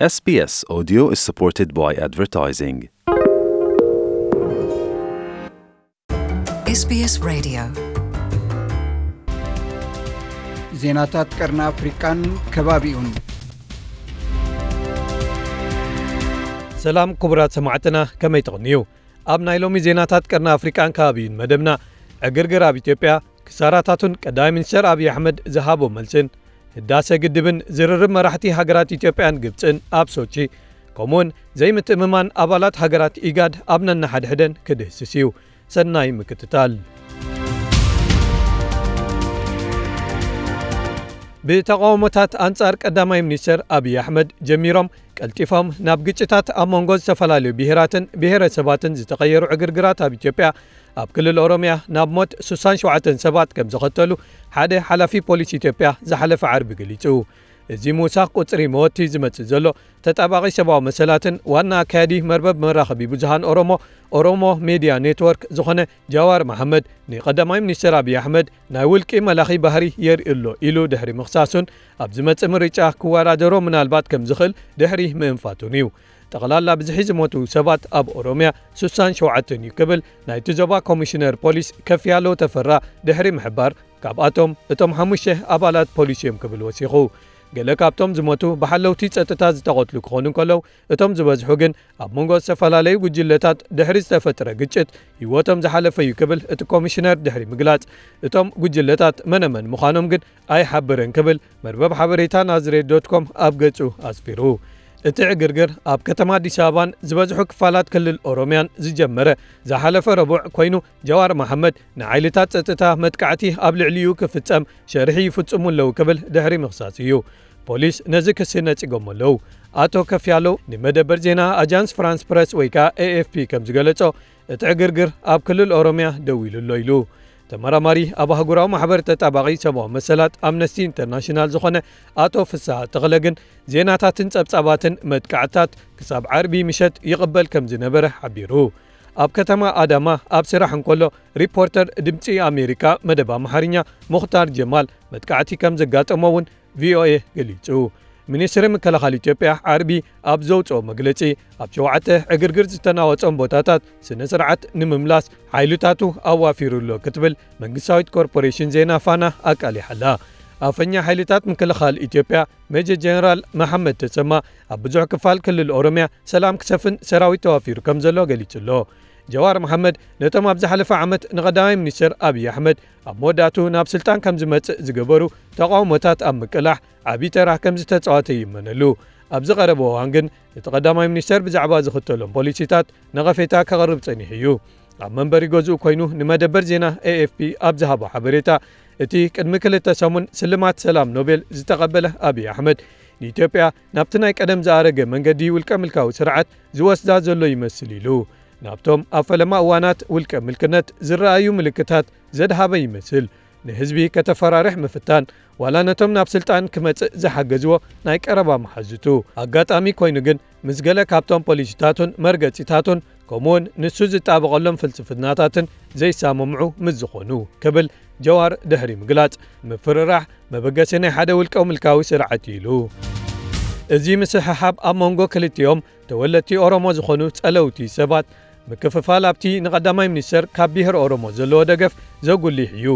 SBS Audio is supported by advertising. SBS Radio. ዜናታት ቀርኒ ኣፍሪቃን ከባቢኡን ሰላም ክቡራት ሰማዕትና ከመይ ተቕንዩ ኣብ ናይ ሎሚ ዜናታት ቀርኒ ኣፍሪቃን ከባቢኡን መደብና ዕግርግር ኣብ ኢትዮጵያ ክሳራታቱን ቀዳሚ ሚኒስትር ኣብዪ ኣሕመድ ዝሃቦ መልስን ህዳሰ ግድብን ዝርርብ መራሕቲ ሃገራት ኢትዮጵያን ግብፅን ኣብ ሶቺ። ከምኡውን ዘይምትእምማን ኣባላት ሃገራት ኢጋድ ኣብ ነናሓድሕደን ክድህስስ እዩ። ሰናይ ምክትታል ብተቃውሞታት ኣንጻር ቀዳማይ ሚኒስትር ኣብዪ ኣሕመድ ጀሚሮም ቀልጢፎም ናብ ግጭታት ኣብ መንጎ ዝተፈላለዩ ብሄራትን ብሄረሰባትን ዝተቐየሩ ዕግርግራት ኣብ ኢትዮጵያ ኣብ ክልል ኦሮምያ ናብ ሞት 67 ሰባት ከም ዘኸተሉ ሓደ ሓላፊ ፖሊስ ኢትዮጵያ ዝሓለፈ ዓርቢ ገሊጹ እዚ ምውሳኽ ቁፅሪ መወቲ ዝመጽእ ዘሎ። ተጣባቒ ሰብኣዊ መሰላትን ዋና ኣካያዲ መርበብ መራኸቢ ብዙሃን ኦሮሞ ኦሮሞ ሜድያ ኔትወርክ ዝኾነ ጃዋር መሓመድ ንቐዳማይ ሚኒስትር ኣብዪ ኣሕመድ ናይ ውልቂ መላኺ ባህሪ የርኢ ኣሎ ኢሉ ድሕሪ ምኽሳሱን ኣብ ዝመጽእ ምርጫ ክወዳደሮ ምናልባት ከም ዝኽእል ድሕሪ ምእንፋቱን እዩ። ጠቕላላ ብዝሒ ዝሞቱ ሰባት ኣብ ኦሮምያ 67 እዩ ክብል ናይቲ ዞባ ኮሚሽነር ፖሊስ ከፍያለው ተፈራ ድሕሪ ምሕባር ካብኣቶም እቶም ሓሙሽተ ኣባላት ፖሊስ እዮም ክብል ወሲኹ ገለ ካብቶም ዝሞቱ ብሓለውቲ ጸጥታ ዝተቐትሉ ክኾኑ ከለዉ እቶም ዝበዝሑ ግን ኣብ መንጎ ዝተፈላለዩ ጉጅለታት ድሕሪ ዝተፈጥረ ግጭት ህይወቶም ዝሓለፈ እዩ ክብል እቲ ኮሚሽነር ድሕሪ ምግላጽ እቶም ጉጅለታት መነመን ምዃኖም ግን ኣይሓብርን ክብል መርበብ ሓበሬታ ናዝሬት ዶት ኮም ኣብ ገጹ ኣስፊሩ እቲ ዕግርግር ኣብ ከተማ ኣዲስ ኣበባን ዝበዝሑ ክፋላት ክልል ኦሮምያን ዝጀመረ ዝሓለፈ ረቡዕ ኮይኑ ጀዋር መሓመድ ሓይልታት ጸጥታ መጥቃዕቲ ኣብ ልዕሊኡ ክፍጸም ሸርሒ ይፍጽሙ ኣለዉ ክብል ድሕሪ ምኽሳስ እዩ። ፖሊስ ነዚ ክሲ ነጺጎም ኣለዉ። ኣቶ ከፍያለው ንመደበር ዜና ኣጃንስ ፍራንስ ፕረስ ወይ ከዓ ኤኤፍፒ ከም ዝገለጾ እቲ ዕግርግር ኣብ ክልል ኦሮምያ ደው ኢሉ ኣሎ ኢሉ ተመራማሪ ኣብ ኣህጉራዊ ማሕበር ተጣባቒ ሰብኣዊ መሰላት ኣምነስቲ ኢንተርናሽናል ዝኾነ ኣቶ ፍስሓ ተኽለ ግን ዜናታትን ጸብጻባትን መጥቃዕታት ክሳብ ዓርቢ ምሸት ይቕበል ከም ዝነበረ ሓቢሩ። ኣብ ከተማ ኣዳማ ኣብ ስራሕ እንከሎ ሪፖርተር ድምፂ ኣሜሪካ መደብ ኣምሓርኛ ሙኽታር ጀማል መጥቃዕቲ ከም ዘጋጠሞ እውን ቪኦኤ ገሊጹ ሚኒስትሪ ምክልኻል ኢትዮጵያ ዓርቢ ኣብ ዘውፅኦ መግለጺ ኣብ ሸውዓተ ዕግርግር ዝተናወጾም ቦታታት ስነ ስርዓት ንምምላስ ሓይልታቱ ኣዋፊሩ ኣሎ ክትብል መንግስታዊት ኮርፖሬሽን ዜና ፋና ኣቃሊሓላ ኣፈኛ ሓይልታት ምክልኻል ኢትዮጵያ ሜጀር ጀነራል መሓመድ ተሰማ ኣብ ብዙሕ ክፋል ክልል ኦሮምያ ሰላም ክሰፍን ሰራዊት ተዋፊሩ ከም ዘሎ ገሊጹ ኣሎ ጀዋር መሓመድ ነቶም ኣብ ዝሓለፈ ዓመት ንቐዳማይ ሚኒስትር ኣብዪ ኣሕመድ ኣብ መወዳእቱ ናብ ስልጣን ከም ዝመጽእ ዝገበሩ ተቃውሞታት ኣብ ምቅላሕ ዓብዪ ተራ ከም ዝተጻወተ ይመነሉ ኣብዚ ቀረበ እዋን ግን እቲ ቀዳማይ ሚኒስትር ብዛዕባ ዝኽተሎም ፖሊሲታት ነቐፌታ ከቕርብ ጸኒሕ እዩ ኣብ መንበሪ ገዝኡ ኮይኑ ንመደበር ዜና ኤኤፍፒ ኣብ ዝሃቦ ሓበሬታ እቲ ቅድሚ ክልተ ሰሙን ስልማት ሰላም ኖቤል ዝተቐበለ ኣብዪ ኣሕመድ ንኢትዮጵያ ናብቲ ናይ ቀደም ዝኣረገ መንገዲ ውልቀ ምልካዊ ስርዓት ዝወስዳ ዘሎ ይመስል ኢሉ ናብቶም ኣብ ፈለማ እዋናት ውልቀ ምልክነት ዝረኣዩ ምልክታት ዘድሃበ ይመስል ንህዝቢ ከተፈራርሕ ምፍታን ዋላ ነቶም ናብ ስልጣን ክመጽእ ዝሓገዝዎ ናይ ቀረባ መሓዝቱ ኣጋጣሚ ኮይኑ ግን ምስ ገለ ካብቶም ፖሊሲታቱን መርገጺታቱን ከምኡውን ንሱ ዝጣበቐሎም ፍልስፍናታትን ዘይሳመምዑ ምስ ዝኾኑ ክብል ጀዋር ድሕሪ ምግላጽ ምፍርራሕ መበገሲ ናይ ሓደ ውልቀ ምልካዊ ስርዓት ኢሉ እዚ ምስሕሓብ ኣብ መንጎ ክልቲኦም ተወለድቲ ኦሮሞ ዝኾኑ ጸለውቲ ሰባት ምክፍፋል ኣብቲ ንቐዳማይ ሚኒስትር ካብ ብሄር ኦሮሞ ዘለዎ ደገፍ ዘጉሊሕ እዩ።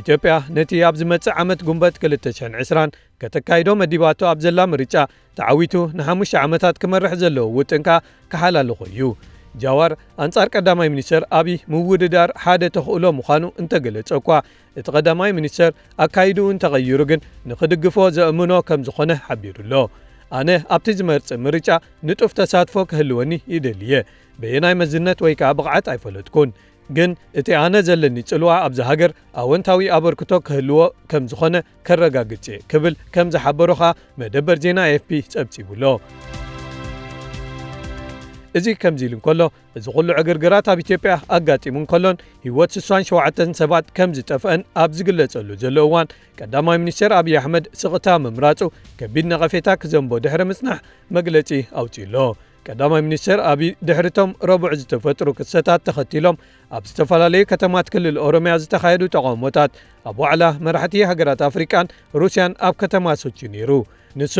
ኢትዮጵያ ነቲ ኣብ ዝመጽእ ዓመት ጉንበት 2020 ከተካይዶ መዲባቶ ኣብ ዘላ ምርጫ ተዓዊቱ ንሓሙሽተ ዓመታት ክመርሕ ዘለዎ ውጥንካ ክሓላልኾ እዩ። ጃዋር ኣንጻር ቀዳማይ ሚኒስትር ኣብዪ ምውድዳር ሓደ ተኽእሎ ምዃኑ እንተገለጸ እኳ እቲ ቀዳማይ ሚኒስትር ኣካይድኡ እንተቐይሩ ግን ንኽድግፎ ዘእምኖ ከም ዝኾነ ሓቢሩ ኣሎ ኣነ ኣብቲ ዝመርጽእ ምርጫ ንጡፍ ተሳትፎ ክህልወኒ ይደልየ በየናይ መዝነት ወይ ከዓ ብቕዓት ኣይፈለጥኩን ግን እቲ ኣነ ዘለኒ ጽልዋ ኣብዚ ሃገር ኣወንታዊ ኣበርክቶ ክህልዎ ከም ዝኾነ ከረጋግጽ ክብል ከም ዝሓበሩኻ መደበር ዜና ኤኤፍፒ ጸብጺቡ ኣሎ እዚ ከምዚ ኢሉ እንከሎ እዚ ኩሉ ዕግርግራት ኣብ ኢትዮጵያ ኣጋጢሙ እንከሎን ህይወት 67 ሰባት ከም ዝጠፍአን ኣብ ዝግለጸሉ ዘሎ እዋን ቀዳማይ ሚኒስትር ኣብዪ ኣሕመድ ስቕታ ምምራፁ ከቢድ ነቐፌታ ክዘንቦ ድሕሪ ምጽናሕ መግለጺ ኣውፂኡ ኣሎ ቀዳማይ ሚኒስትር ኣብዪ ድሕሪቶም ረቡዕ ዝተፈጥሩ ክሰታት ተኸቲሎም ኣብ ዝተፈላለዩ ከተማት ክልል ኦሮምያ ዝተኻየዱ ተቃውሞታት ኣብ ዋዕላ መራሕቲ ሃገራት ኣፍሪቃን ሩስያን ኣብ ከተማ ሶቺ ነይሩ ንሱ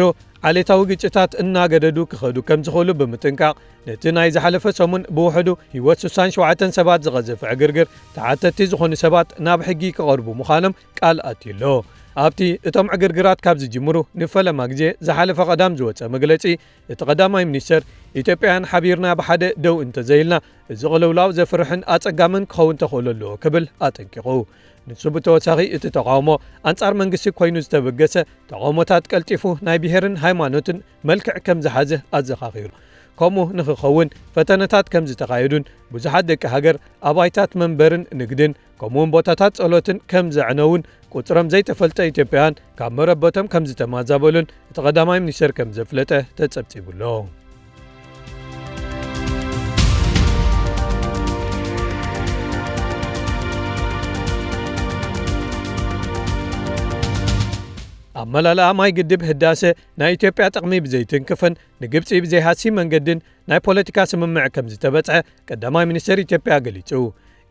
ዓሌታዊ ግጭታት እናገደዱ ክኸዱ ከም ዝኽእሉ ብምጥንቃቕ ነቲ ናይ ዝሓለፈ ሰሙን ብውሕዱ ህይወት 67 ሰባት ዝቐዘፈ ዕግርግር ተዓተቲ ዝኾኑ ሰባት ናብ ሕጊ ክቐርቡ ምዃኖም ቃል ኣትዩሎ ኣብቲ እቶም ዕግርግራት ካብ ዝጅምሩ ንፈለማ ግዜ ዝሓለፈ ቀዳም ዝወፀ መግለፂ እቲ ቀዳማይ ሚኒስተር ኢትዮጵያን ሓቢርና ብሓደ ደው እንተዘይልና እዚ ቅልውላው ዘፍርሕን ኣጸጋምን ክኸውን ተኽእሎ ኣለዎ ክብል ኣጠንቂቑ ንሱ ብተወሳኺ እቲ ተቃውሞ ኣንጻር መንግስቲ ኮይኑ ዝተበገሰ ተቃውሞታት ቀልጢፉ ናይ ብሄርን ሃይማኖትን መልክዕ ከም ዝሓዘ ኣዘኻኺሩ። ከምኡ ንክኸውን ፈተነታት ከም ዝተኻየዱን ብዙሓት ደቂ ሃገር ኣባይታት መንበርን ንግድን ከምኡውን ቦታታት ጸሎትን ከም ዘዕነውን ቁፅሮም ዘይተፈልጠ ኢትዮጵያውያን ካብ መረበቶም ከም ዝተማዛበሉን እቲ ቀዳማይ ሚኒስተር ከም ዘፍለጠ ተጸብጺቡሎ ኣመላልኣ ማይ ግድብ ህዳሴ ናይ ኢትዮጵያ ጥቕሚ ብዘይትንክፍን ንግብፂ ብዘይሃሲ መንገድን ናይ ፖለቲካ ስምምዕ ከም ዝተበጽሐ ቀዳማይ ሚኒስተር ኢትዮጵያ ገሊጹ።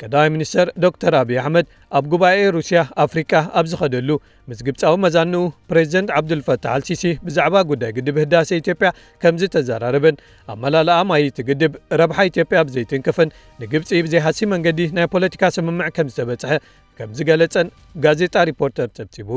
ቀዳማይ ሚኒስተር ዶክተር ኣብዪ ኣሕመድ ኣብ ጉባኤ ሩስያ ኣፍሪካ ኣብ ዝኸደሉ ምስ ግብፃዊ መዛንኡ ፕሬዚደንት ዓብዱልፈታሕ አልሲሲ ብዛዕባ ጉዳይ ግድብ ህዳሴ ኢትዮጵያ ከምዚ ተዘራረበን ኣመላልኣ ማይ እቲ ግድብ ረብሓ ኢትዮጵያ ብዘይትንክፍን ንግብፂ ብዘይሃሲ መንገዲ ናይ ፖለቲካ ስምምዕ ከም ዝተበጽሐ ከም ዝገለጸን ጋዜጣ ሪፖርተር ጸብጺቡ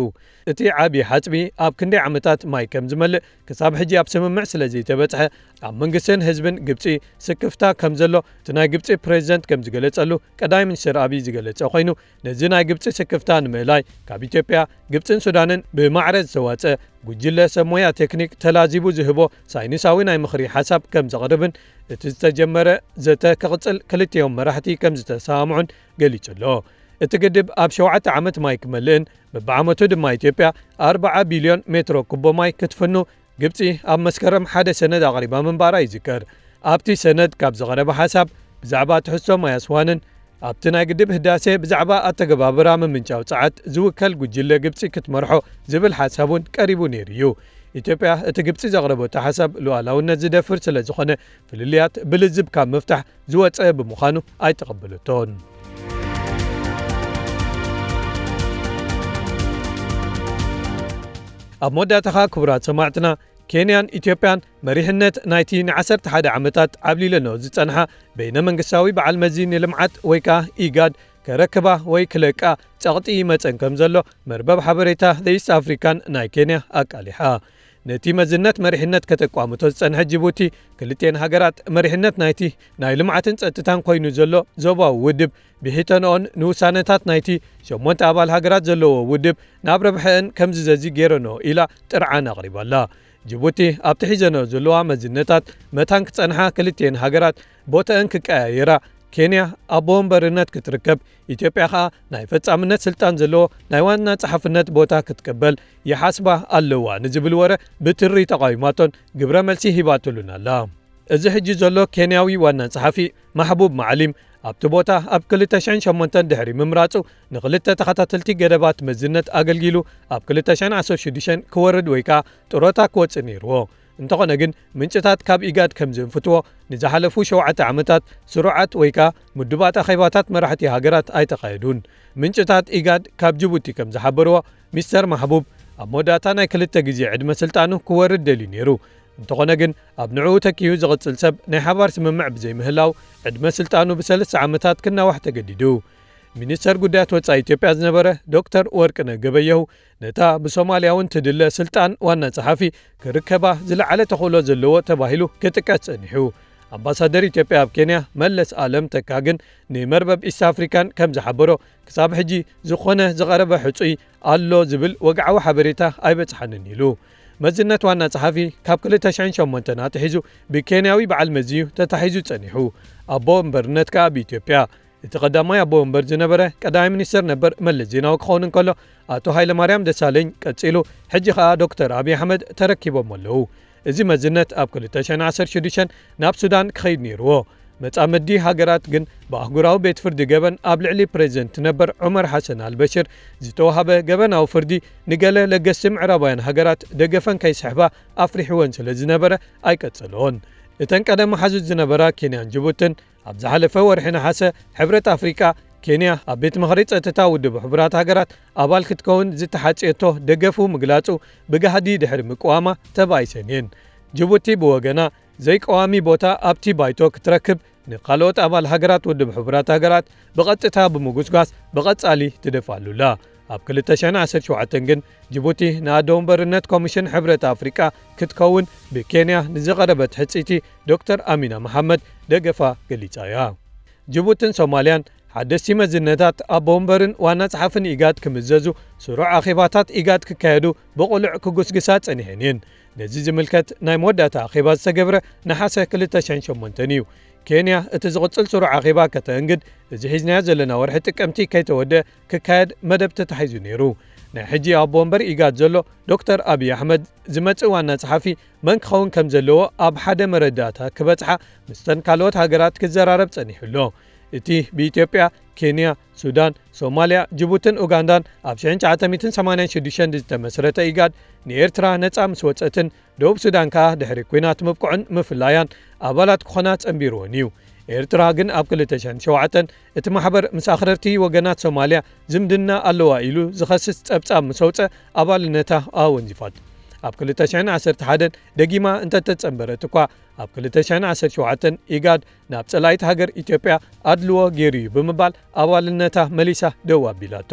እቲ ዓብዪ ሓፅቢ ኣብ ክንደይ ዓመታት ማይ ከም ዝመልእ ክሳብ ሕጂ ኣብ ስምምዕ ስለ ዘይተበጽሐ ኣብ መንግስትን ህዝብን ግብፂ ስክፍታ ከም ዘሎ እቲ ናይ ግብፂ ፕሬዚደንት ከም ዝገለጸሉ ቀዳማይ ሚኒስትር ኣብዪ ዝገለጸ ኮይኑ ነዚ ናይ ግብፂ ስክፍታ ንምእላይ ካብ ኢትዮጵያ ግብፅን ሱዳንን ብማዕረ ዝተዋፅአ ጉጅለ ሰብ ሞያ ቴክኒክ ተላዚቡ ዝህቦ ሳይንሳዊ ናይ ምኽሪ ሓሳብ ከም ዘቕርብን እቲ ዝተጀመረ ዘተ ክቕጽል ክልቲኦም መራሕቲ ከም ዝተሰማምዑን ገሊጹ ኣሎ እቲ ግድብ ኣብ 7 ዓመት ማይ ክመልእን በብዓመቱ ድማ ኢትዮጵያ 40 ቢልዮን ሜትሮ ኩቦ ማይ ክትፍኑ ግብፂ ኣብ መስከረም ሓደ ሰነድ ኣቕሪባ ምንባራ ይዝከር ኣብቲ ሰነድ ካብ ዝቐረበ ሓሳብ ብዛዕባ ትሕዝቶ ማይ ኣስዋንን ኣብቲ ናይ ግድብ ህዳሴ ብዛዕባ ኣተገባብራ ምምንጫው ፀዓት ዝውከል ጉጅለ ግብፂ ክትመርሖ ዝብል ሓሳብ እውን ቀሪቡ ነይሩ እዩ። ኢትዮጵያ እቲ ግብፂ ዘቕረበቶ ሓሳብ ሉኣላውነት ዝደፍር ስለ ዝኾነ ፍልልያት ብልዝብ ካብ ምፍታሕ ዝወፀ ብምዃኑ ኣይተቐበለቶን ኣብ መወዳእታኻ ክቡራት ሰማዕትና ኬንያን ኢትዮጵያን መሪሕነት ናይቲ ን11 ዓመታት ዓብሊለኖ ዝጸንሓ በይነ መንግስታዊ በዓል መዚ ንልምዓት ወይ ከዓ ኢጋድ ከረክባ ወይ ክለቃ ጸቕጢ ይመፀን ከም ዘሎ መርበብ ሓበሬታ ዘኢስት ኣፍሪካን ናይ ኬንያ ኣቃሊሓ ነቲ መዝነት መሪሕነት ከተቋምቶ ዝጸንሐ ጅቡቲ ክልቲአን ሃገራት መሪሕነት ናይቲ ናይ ልምዓትን ጸጥታን ኮይኑ ዘሎ ዞባዊ ውድብ ብሒተንኦን ንውሳነታት ናይቲ 8 ኣባል ሃገራት ዘለዎ ውድብ ናብ ረብሐአን ከም ዝዘዚ ገይረኖ ኢላ ጥርዓን ኣቕሪባላ ጅቡቲ ኣብቲ ሒዘኖ ዘለዋ መዝነታት መታን ክጸንሓ ክልጥን ሃገራት ቦተአን ክቀያየራ ኬንያ ኣብ ወንበርነት ክትርከብ ኢትዮጵያ ከዓ ናይ ፈጻምነት ስልጣን ዘለዎ ናይ ዋና ጸሓፍነት ቦታ ክትቅበል ይሓስባ ኣለዋ ንዝብል ወረ ብትሪ ተቃዊማቶን ግብረ መልሲ ሂባትሉን ኣላ። እዚ ሕጂ ዘሎ ኬንያዊ ዋና ጸሓፊ ማሕቡብ ማዕሊም ኣብቲ ቦታ ኣብ 2008 ድሕሪ ምምራፁ ንክልተ ተኸታተልቲ ገደባት መዝነት ኣገልጊሉ ኣብ 2016 ክወርድ ወይ ከዓ ጥሮታ ክወፅእ ነይርዎ እንተኾነ ግን ምንጭታት ካብ ኢጋድ ከም ዘንፍትዎ ንዝሓለፉ 7 ዓመታት ስሩዓት ወይ ከዓ ምድባት ኣኼባታት መራሕቲ ሃገራት ኣይተኻየዱን። ምንጭታት ኢጋድ ካብ ጅቡቲ ከም ዝሓበርዎ ሚስተር ማሕቡብ ኣብ መወዳእታ ናይ ክልተ ግዜ ዕድመ ስልጣኑ ክወርድ ደልዩ ነይሩ። እንተኾነ ግን ኣብ ንዕኡ ተኪዩ ዝቕጽል ሰብ ናይ ሓባር ስምምዕ ብዘይምህላው ዕድመ ስልጣኑ ብሰለስተ ዓመታት ክናዋሕ ተገዲዱ ሚኒስተር ጉዳያት ወፃኢ ኢትዮጵያ ዝነበረ ዶክተር ወርቅነ ገበየሁ ነታ ብሶማልያ እውን ትድለ ስልጣን ዋና ጸሓፊ ክርከባ ዝለዓለ ተኽእሎ ዘለዎ ተባሂሉ ክጥቀስ ጸኒሑ። ኣምባሳደር ኢትዮጵያ ኣብ ኬንያ መለስ ኣለም ተካ ግን ንመርበብ ኢስት ኣፍሪካን ከም ዝሓበሮ ክሳብ ሕጂ ዝኾነ ዝቐረበ ሕፁይ ኣሎ ዝብል ወግዓዊ ሓበሬታ ኣይበጽሓንን ኢሉ። መዝነት ዋና ጸሓፊ ካብ 2008 ኣትሒዙ ብኬንያዊ በዓል መዝዩ ተታሒዙ ጸኒሑ። ኣቦ እምበርነት ከዓ ብኢትዮጵያ እቲ ቀዳማይ ኣቦ ወንበር ዝነበረ ቀዳማይ ሚኒስትር ነበር መለስ ዜናዊ ክኸውን እንከሎ ኣቶ ሃይለማርያም ደሳለኝ ቀጺሉ ሕጂ ከዓ ዶክተር ኣብዪ ኣሕመድ ተረኪቦም ኣለዉ እዚ መዝነት ኣብ 2016 ናብ ሱዳን ክኸይድ ነይርዎ። መጻምዲ ሃገራት ግን ብኣህጉራዊ ቤት ፍርዲ ገበን ኣብ ልዕሊ ፕሬዚደንት ነበር ዑመር ሓሰን ኣልበሽር ዝተዋሃበ ገበናዊ ፍርዲ ንገለ ለገስቲ ምዕራባውያን ሃገራት ደገፈን ከይስሕባ ኣፍሪሕወን ስለ ዝነበረ ኣይቀጸልዎን እተን ቀደም ሓዙት ዝነበራ ኬንያን ጅቡትን ኣብ ዝሓለፈ ወርሒ ነሓሰ ሕብረት ኣፍሪቃ ኬንያ ኣብ ቤት ምኽሪ ጸጥታ ውድብ ሕቡራት ሃገራት ኣባል ክትከውን ዝተሓጽየቶ ደገፉ ምግላጹ ብጋህዲ ድሕሪ ምቅዋማ ተባይሰን እየን ጅቡቲ ብወገና ዘይቀዋሚ ቦታ ኣብቲ ባይቶ ክትረክብ ንካልኦት ኣባል ሃገራት ውድብ ሕቡራት ሃገራት ብቐጥታ ብምጉስጓስ ብቐጻሊ ትደፋሉላ ኣብ 217 ግን ጅቡቲ ንኣዶ ወንበርነት ኮሚሽን ሕብረት ኣፍሪቃ ክትከውን ብኬንያ ንዝቐረበት ሕፂቲ ዶክተር ኣሚና መሓመድ ደገፋ ገሊጻ እያ። ጅቡትን ሶማልያን ሓደስቲ መዝነታት ኣቦ ወንበርን ዋና ጸሓፍን ኢጋድ ክምዘዙ ስሩዕ ኣኼባታት ኢጋድ ክካየዱ ብቑልዕ ክጉስግሳ ጸኒሐን እየን። ነዚ ዝምልከት ናይ መወዳእታ ኣኼባ ዝተገብረ ናሓሰ 208 እዩ ኬንያ እቲ ዝቕፅል ስሩዕ ኣኼባ ከተእንግድ እዚ ሒዝናዮ ዘለና ወርሒ ጥቀምቲ ከይተወድአ ክካየድ መደብ ተታሒዙ ነይሩ። ናይ ሕጂ ኣቦ ወንበር ኢጋድ ዘሎ ዶክተር ኣብዪ ኣሕመድ ዝመጽእ ዋና ጸሓፊ መን ክኸውን ከም ዘለዎ ኣብ ሓደ መረዳእታ ክበጽሓ ምስተን ካልኦት ሃገራት ክዘራረብ ጸኒሑሎ እቲ ብኢትዮጵያ ኬንያ ሱዳን ሶማልያ ጅቡትን ኡጋንዳን ኣብ 1986 ዝተመስረተ ኢጋድ ንኤርትራ ነፃ ምስ ወፀትን ደቡብ ሱዳን ከኣ ድሕሪ ኩናት ምብኩዕን ምፍላያን ኣባላት ክኾና ጸንቢርዎን እዩ። ኤርትራ ግን ኣብ 2007 እቲ ማሕበር ምስ ኣኽረርቲ ወገናት ሶማልያ ዝምድና ኣለዋ ኢሉ ዝኸስስ ጸብጻብ ምስ ኣውፀ ኣባልነታ ኣወንዚፋት። ኣብ 211 ደጊማ እንተተጸንበረት እኳ ኣብ 217 ኢጋድ ናብ ጸላይት ሃገር ኢትዮጵያ ኣድልዎ ገይሩ እዩ ብምባል ኣባልነታ መሊሳ ደው ኣቢላቶ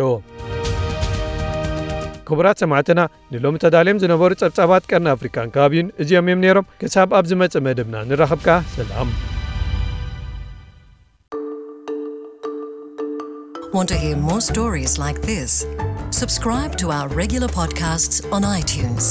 ክቡራት ሰማዕትና ንሎሚ ተዳልዮም ዝነበሩ ጸብጻባት ቀርኒ ኣፍሪካን ከባቢዩን እዚኦም እዮም ነይሮም ክሳብ ኣብ ዝመጽእ መደብና ንራኸብካ ሰላም Want to hear more stories like this? Subscribe to our regular podcasts on iTunes.